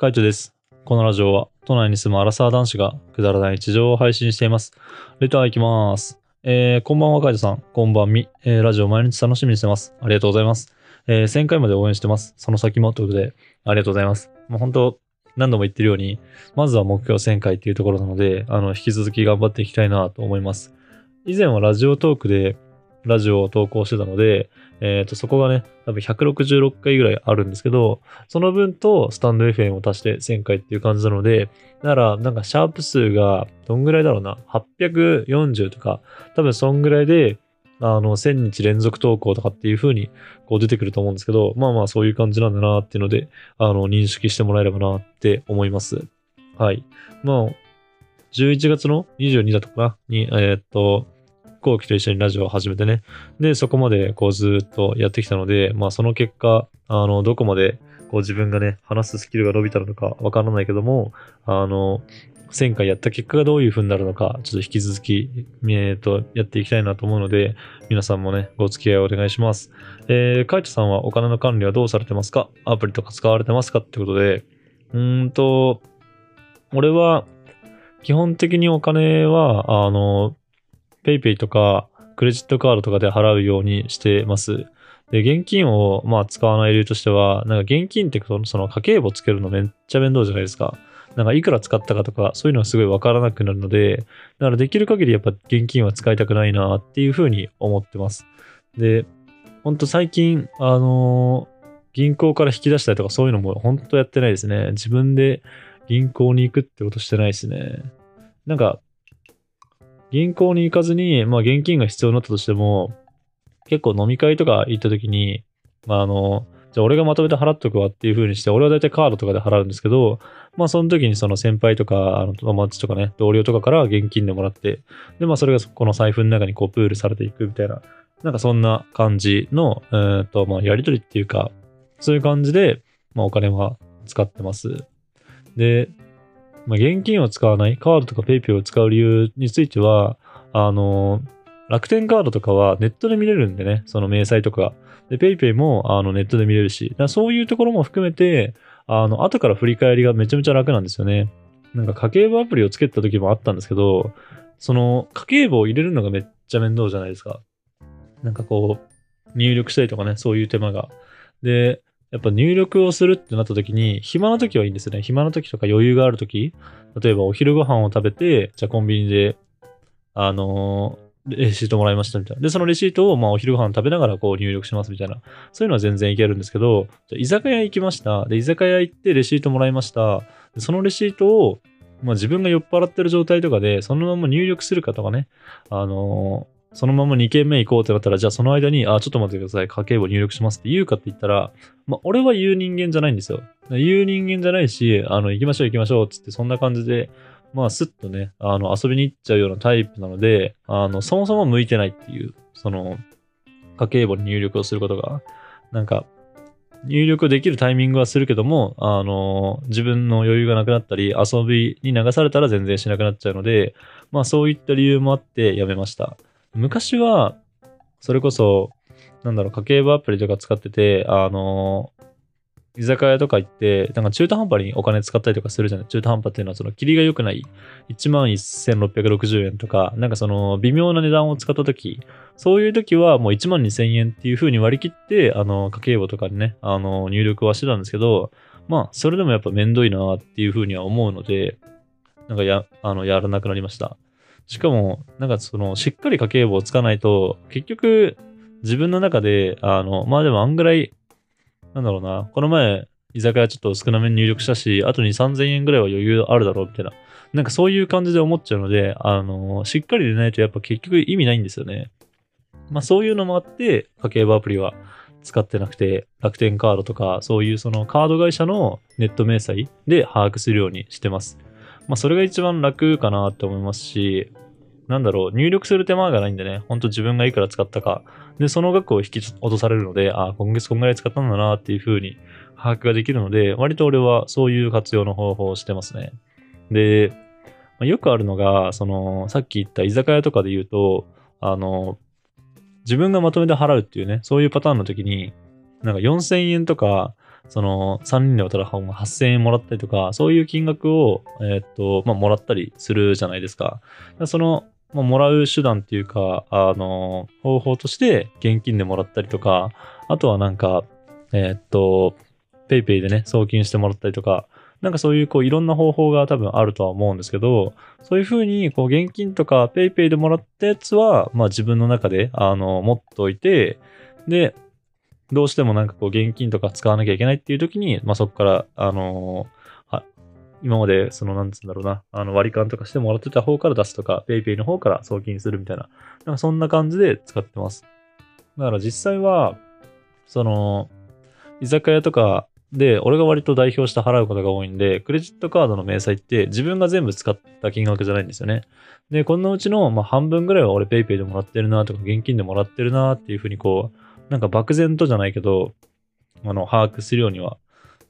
カイトです。このラジオは、都内に住むアラサー男子がくだらない日常を配信しています。レターいきます。えー、こんばんは、カイトさん。こんばんみ。えー、ラジオ毎日楽しみにしてます。ありがとうございます。えー、1000回まで応援してます。その先もということで、ありがとうございます。もう本当、何度も言ってるように、まずは目標1000回っていうところなので、あの、引き続き頑張っていきたいなと思います。以前はラジオトークで、ラジオを投稿してたので、えっ、と、そこがね、多分166回ぐらいあるんですけど、その分とスタンド FM を足して1000回っていう感じなので、だから、なんかシャープ数がどんぐらいだろうな、840とか、多分そんぐらいで、あの、1000日連続投稿とかっていう風にこう出てくると思うんですけど、まあまあそういう感じなんだなっていうので、あの、認識してもらえればなって思います。はい。まあ、11月の22だとか、に、えーっと、後期と一緒にラジオを始めてね。で、そこまでこうずっとやってきたので、まあその結果、あの、どこまでこう自分がね、話すスキルが伸びたのかわからないけども、あの、1000回やった結果がどういう風になるのか、ちょっと引き続き、えっ、と、やっていきたいなと思うので、皆さんもね、ご付き合いをお願いします。えー、カイトさんはお金の管理はどうされてますか？アプリとか使われてますかってことで、うーんと、俺は、基本的にお金は、あの、PayPay とか、クレジットカードとかで払うようにしてます。で、現金を、まあ、使わない理由としては、なんか現金ってその家計簿つけるのめっちゃ面倒じゃないですか。なんかいくら使ったかとか、そういうのがすごいわからなくなるので、だからできる限りやっぱ現金は使いたくないなっていうふうに思ってます。で、ほんと最近、あのー銀行から引き出したりとかそういうのも本当やってないですね。自分で銀行に行くってことしてないですね。なんか、銀行に行かずに、まあ現金が必要になったとしても、結構飲み会とか行った時に、まああの、じゃあ俺がまとめて払っとくわっていう風にして、俺は大体カードとかで払うんですけど、まあその時にその先輩とか、あの友達とかね、同僚とかから現金でもらって、でまあそれがこの財布の中にこうプールされていくみたいな、なんかそんな感じの、えーっと、まあやりとりっていうか、そういう感じで、まあお金は使ってます。で、まあ、現金を使わない、カードとか PayPay を使う理由については、あの、楽天カードとかはネットで見れるんでね、その明細とか。で、PayPay もあのネットで見れるし、だそういうところも含めて、あの、後から振り返りがめちゃめちゃ楽なんですよね。なんか家計簿アプリをつけた時もあったんですけど、その家計簿を入れるのがめっちゃ面倒じゃないですか。なんかこう、入力したりとかね、そういう手間が。で、やっぱ入力をするってなった時に、暇な時はいいんですよね。暇な時とか余裕がある時、例えばお昼ご飯を食べて、じゃあコンビニで、あのーレシートもらいましたみたいな。で、そのレシートをまあお昼ご飯食べながらこう入力しますみたいな。そういうのは全然いけるんですけど、じゃ居酒屋行きました。で、居酒屋行ってレシートもらいました。でそのレシートを、まあ自分が酔っ払ってる状態とかで、そのまま入力するかとかね、あのーそのまま2軒目行こうってなったら、じゃあその間に、あ、ちょっと待ってください、家計簿入力しますって言うかって言ったら、まあ、俺は言う人間じゃないんですよ。言う人間じゃないし、あの、行きましょう行きましょうっつって、そんな感じで、まあ、スッとね、あの、遊びに行っちゃうようなタイプなので、あの、そもそも向いてないっていう、その、家計簿に入力をすることが、なんか、入力できるタイミングはするけども、あの、自分の余裕がなくなったり、遊びに流されたら全然しなくなっちゃうので、まあ、そういった理由もあってやめました。昔は、それこそ、なんだろう、家計簿アプリとか使ってて、あの、居酒屋とか行って、なんか中途半端にお金使ったりとかするじゃない？中途半端っていうのは、その、切りが良くない、11,660円とか、なんかその、微妙な値段を使った時、そういう時はもう12,000円っていう風に割り切って、あの、家計簿とかにね、あの、入力はしてたんですけど、まあ、それでもやっぱめんどいなっていう風には思うので、なんかや、あの、やらなくなりました。しかも、なんかその、しっかり家計簿をつかないと、結局、自分の中で、あの、まあでもあんぐらい、なんだろうな、この前、居酒屋ちょっと少なめに入力したし、あとに3000円ぐらいは余裕あるだろうみたいな。なんかそういう感じで思っちゃうので、あの、しっかりでないとやっぱ結局意味ないんですよね。まあそういうのもあって、家計簿アプリは使ってなくて、楽天カードとか、そういうそのカード会社のネット明細で把握するようにしてます。まあそれが一番楽かなって思いますし、なんだろう、入力する手間がないんでね、ほんと自分がいくら使ったか、で、その額を引き落とされるので、あ、今月こんぐらい使ったんだなっていう風に把握ができるので、割と俺はそういう活用の方法をしてますね。で、まあよくあるのが、その、さっき言った居酒屋とかで言うと、あの、自分がまとめて払うっていうね、そういうパターンの時に、なんか4000円とか、その3人で渡る方も8000円もらったりとか、そういう金額を、え、っと、まあ、もらったりするじゃないですか。その、まあ、もらう手段っていうか、あの、方法として現金でもらったりとか、あとはなんか、え、っと、ペイペイでね、送金してもらったりとか、なんかそういうこういろんな方法が多分あるとは思うんですけど、そういうふうにこう現金とか PayPay でもらったやつは、まあ自分の中であの持っておいて、で、どうしてもなんかこう現金とか使わなきゃいけないっていう時に、まあそこから、あのー、今までそのなんつうんだろうな、あの割り勘とかしてもらってた方から出すとか、PayPay の方から送金するみたいな、なんかそんな感じで使ってます。だから実際は、その、居酒屋とかで、俺が割と代表して払うことが多いんで、クレジットカードの明細って自分が全部使った金額じゃないんですよね。で、このうちの、まあ、半分ぐらいは俺 PayPay でもらってるなとか、現金でもらってるなっていうふうにこう、なんか漠然とじゃないけど、あの、把握するようには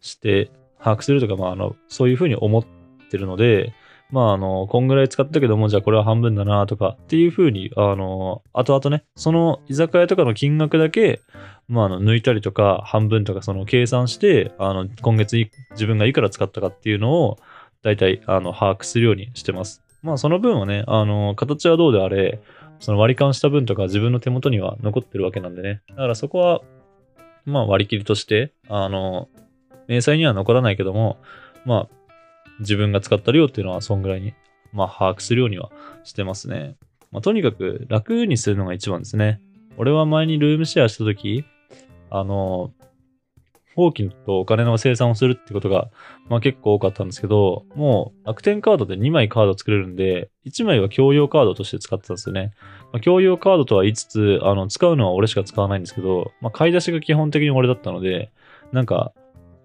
して、把握するとか、まあ、あの、そういうふうに思ってるので、まあ、あの、こんぐらい使ったけども、じゃあこれは半分だなとかっていうふうに、あの、後々ね、その居酒屋とかの金額だけ、まあ、あの、抜いたりとか、半分とか、その計算して、あの、今月自分がいくら使ったかっていうのを、大体、あの、把握するようにしてます。まあ、その分はね、あの、形はどうであれ、その割り勘した分とか自分の手元には残ってるわけなんでね。だからそこは、まあ割り切りとして、あの、明細には残らないけども、まあ、自分が使った量っていうのはそんぐらいに、まあ、把握するようにはしてますね。まあ、とにかく楽にするのが一番ですね。俺は前にルームシェアした時、あの、放棄とお金の生産をするってことが、まあ結構多かったんですけど、もう楽天カードで2枚カード作れるんで、1枚は共用カードとして使ってたんですよね。まあ、共用カードとは言いつつ、あの、使うのは俺しか使わないんですけど、まあ買い出しが基本的に俺だったので、なんか、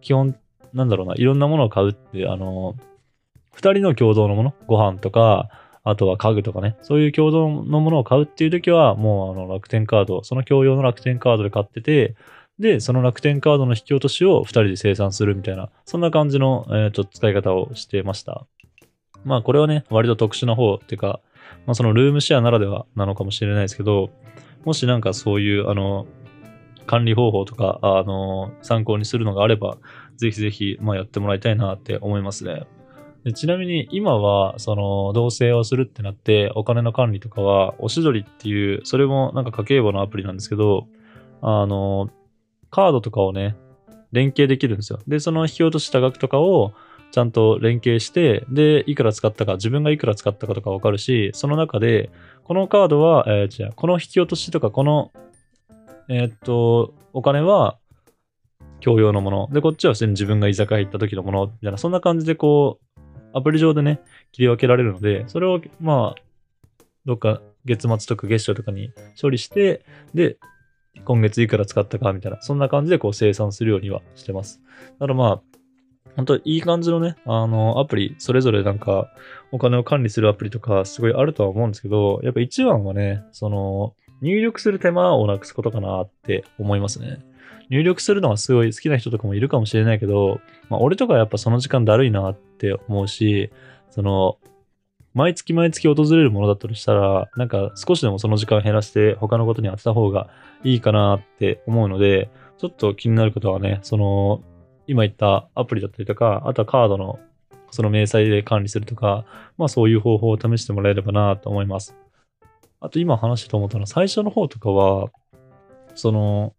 基本なんだろうな、いろんなものを買うって、あの、二人の共同のもの、ご飯とか、あとは家具とかね、そういう共同のものを買うっていう時は、もうあの楽天カード、その共用の楽天カードで買ってて、で、その楽天カードの引き落としを二人で生産するみたいな、そんな感じの、えー、と使い方をしてました。まあこれはね、割と特殊な方っていうか、まあそのルームシェアならではなのかもしれないですけど、もしなんかそういう、あの、管理方法とか、あの、参考にするのがあれば、ぜひぜひ、まあ、やってもらいたいなって思いますね。でちなみに今は、その、同棲をするってなって、お金の管理とかは、おしどりっていう、それもなんか家計簿のアプリなんですけど、あの、カードとかをね、連携できるんですよ。で、その引き落とした額とかを、ちゃんと連携して、で、いくら使ったか、自分がいくら使ったかとかわかるし、その中で、このカードは、えー、じゃこの引き落としとか、この、えー、っと、お金は、共用のもの。で、こっちは普通に自分が居酒屋行った時のもの、みたいな、そんな感じでこう、アプリ上でね、切り分けられるので、それを、まあ、どっか月末とか月初とかに処理して、で、今月いくら使ったかみたいな、そんな感じでこう生産するようにはしてます。だからまあ、本当いい感じのね、あの、アプリ、それぞれなんか、お金を管理するアプリとか、すごいあるとは思うんですけど、やっぱ一番はね、その、入力する手間をなくすことかなって思いますね。入力するのがすごい好きな人とかもいるかもしれないけど、まあ、俺とかやっぱその時間だるいなって思うし、その、毎月毎月訪れるものだったとしたら、なんか少しでもその時間減らして他のことに当てた方がいいかなって思うので、ちょっと気になることはね、その、今言ったアプリだったりとか、あとはカードのその明細で管理するとか、まあそういう方法を試してもらえればなと思います。あと今話したと思ったのは、最初の方とかは、その、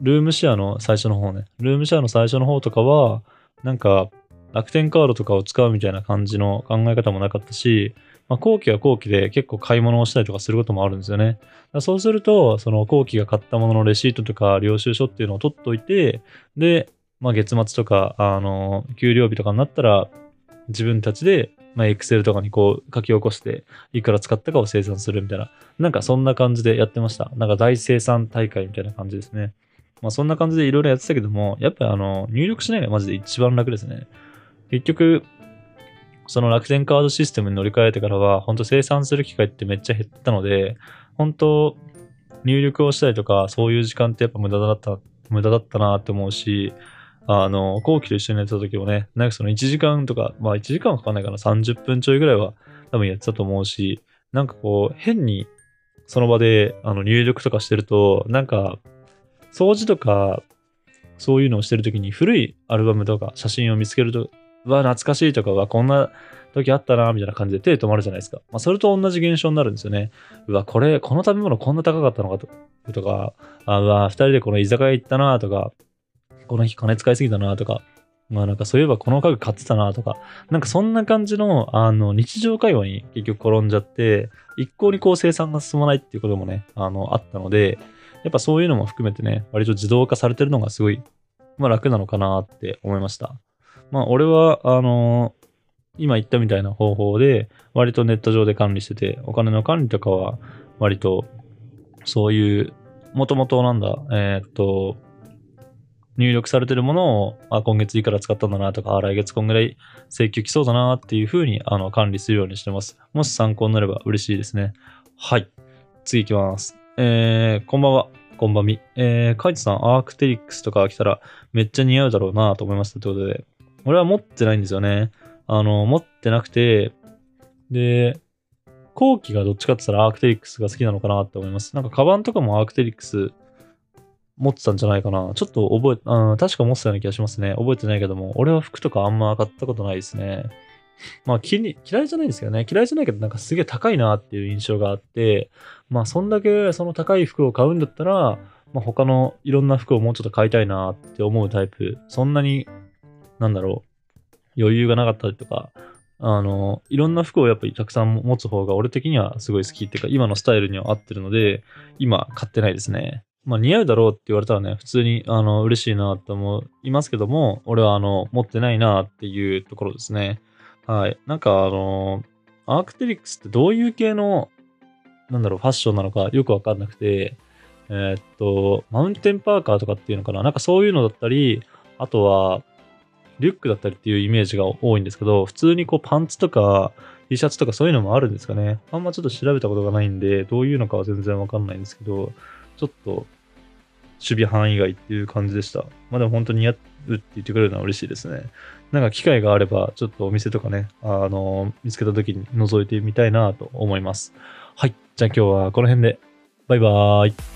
ルームシェアの最初の方ね。ルームシェアの最初の方とかは、なんか、楽天カードとかを使うみたいな感じの考え方もなかったし、まあ、後期は後期で結構買い物をしたりとかすることもあるんですよね。そうすると、その後期が買ったもののレシートとか領収書っていうのを取っといて、で、まあ、月末とか、あの、給料日とかになったら、自分たちで、まあ、Excel とかにこう書き起こして、いくら使ったかを生産するみたいな、なんかそんな感じでやってました。なんか大生産大会みたいな感じですね。まあそんな感じでいろいろやってたけども、やっぱりあの、入力しないがマジで一番楽ですね。結局、その楽天カードシステムに乗り換えてからは、本当生産する機会ってめっちゃ減ったので、本当入力をしたりとか、そういう時間ってやっぱ無駄だった、無駄だったなって思うし、あの、後期と一緒にやってた時もね、なんかその1時間とか、まあ1時間はかかんないかな、30分ちょいぐらいは多分やってたと思うし、なんかこう、変にその場であの入力とかしてると、なんか掃除とか、そういうのをしてるときに古いアルバムとか写真を見つけると、わ、懐かしいとか、うわ、こんな時あったな、みたいな感じで手止まるじゃないですか。まあ、それと同じ現象になるんですよね。うわ、これ、この食べ物こんな高かったのかととか、あうわ、二人でこの居酒屋行ったな、とか、この日金使いすぎたな、とか、まあなんかそういえばこの家具買ってたなとか、なんかそんな感じのあの日常会話に結局転んじゃって、一向にこう生産が進まないっていうこともね、あの、あったので、やっぱそういうのも含めてね、割と自動化されてるのがすごい、まあ楽なのかなって思いました。まあ俺は、あのー、今言ったみたいな方法で、割とネット上で管理してて、お金の管理とかは、割と、そういう、もともとなんだ、えー、っと、入力されてるものを、あ、今月いくら使ったんだなとか、来月こんぐらい請求来そうだなっていうふうにあの管理するようにしてます。もし参考になれば嬉しいですね。はい。次行きます。えー、こんばんは。こんばんみ。えー、カイトさん、アークテリックスとか来たらめっちゃ似合うだろうなと思いましたということで。俺は持ってないんですよね。あの、持ってなくて、で、後期がどっちかって言ったらアークテリックスが好きなのかなって思います。なんかカバンとかもアークテリックス持ってたんじゃないかな。ちょっと覚え、うん、確か持ってたような気がしますね。覚えてないけども、俺は服とかあんま買ったことないですね。まあ、嫌いじゃないんですけどね。嫌いじゃないけど、なんかすげえ高いなっていう印象があって、まあ、そんだけその高い服を買うんだったら、まあ、他のいろんな服をもうちょっと買いたいなって思うタイプ。そんなに、なんだろう、余裕がなかったりとか、あの、いろんな服をやっぱりたくさん持つ方が俺的にはすごい好きっていうか、今のスタイルには合ってるので、今買ってないですね。まあ似合うだろうって言われたらね、普通にあの嬉しいなと思いますけども、俺はあの持ってないなっていうところですね。はい。なんかあの、アークテリックスってどういう系の、なんだろう、ファッションなのかよくわかんなくて、えー、っと、マウンテンパーカーとかっていうのかな？なんかそういうのだったり、あとは、リュックだったりっていうイメージが多いんですけど、普通にこうパンツとか T シャツとかそういうのもあるんですかね。あんまちょっと調べたことがないんで、どういうのかは全然わかんないんですけど、ちょっと守備範囲外っていう感じでした。まあでも本当に似合うって言ってくれるのは嬉しいですね。なんか機会があれば、ちょっとお店とかね、あの、見つけた時に覗いてみたいなと思います。はい。じゃあ今日はこの辺で。バイバーイ。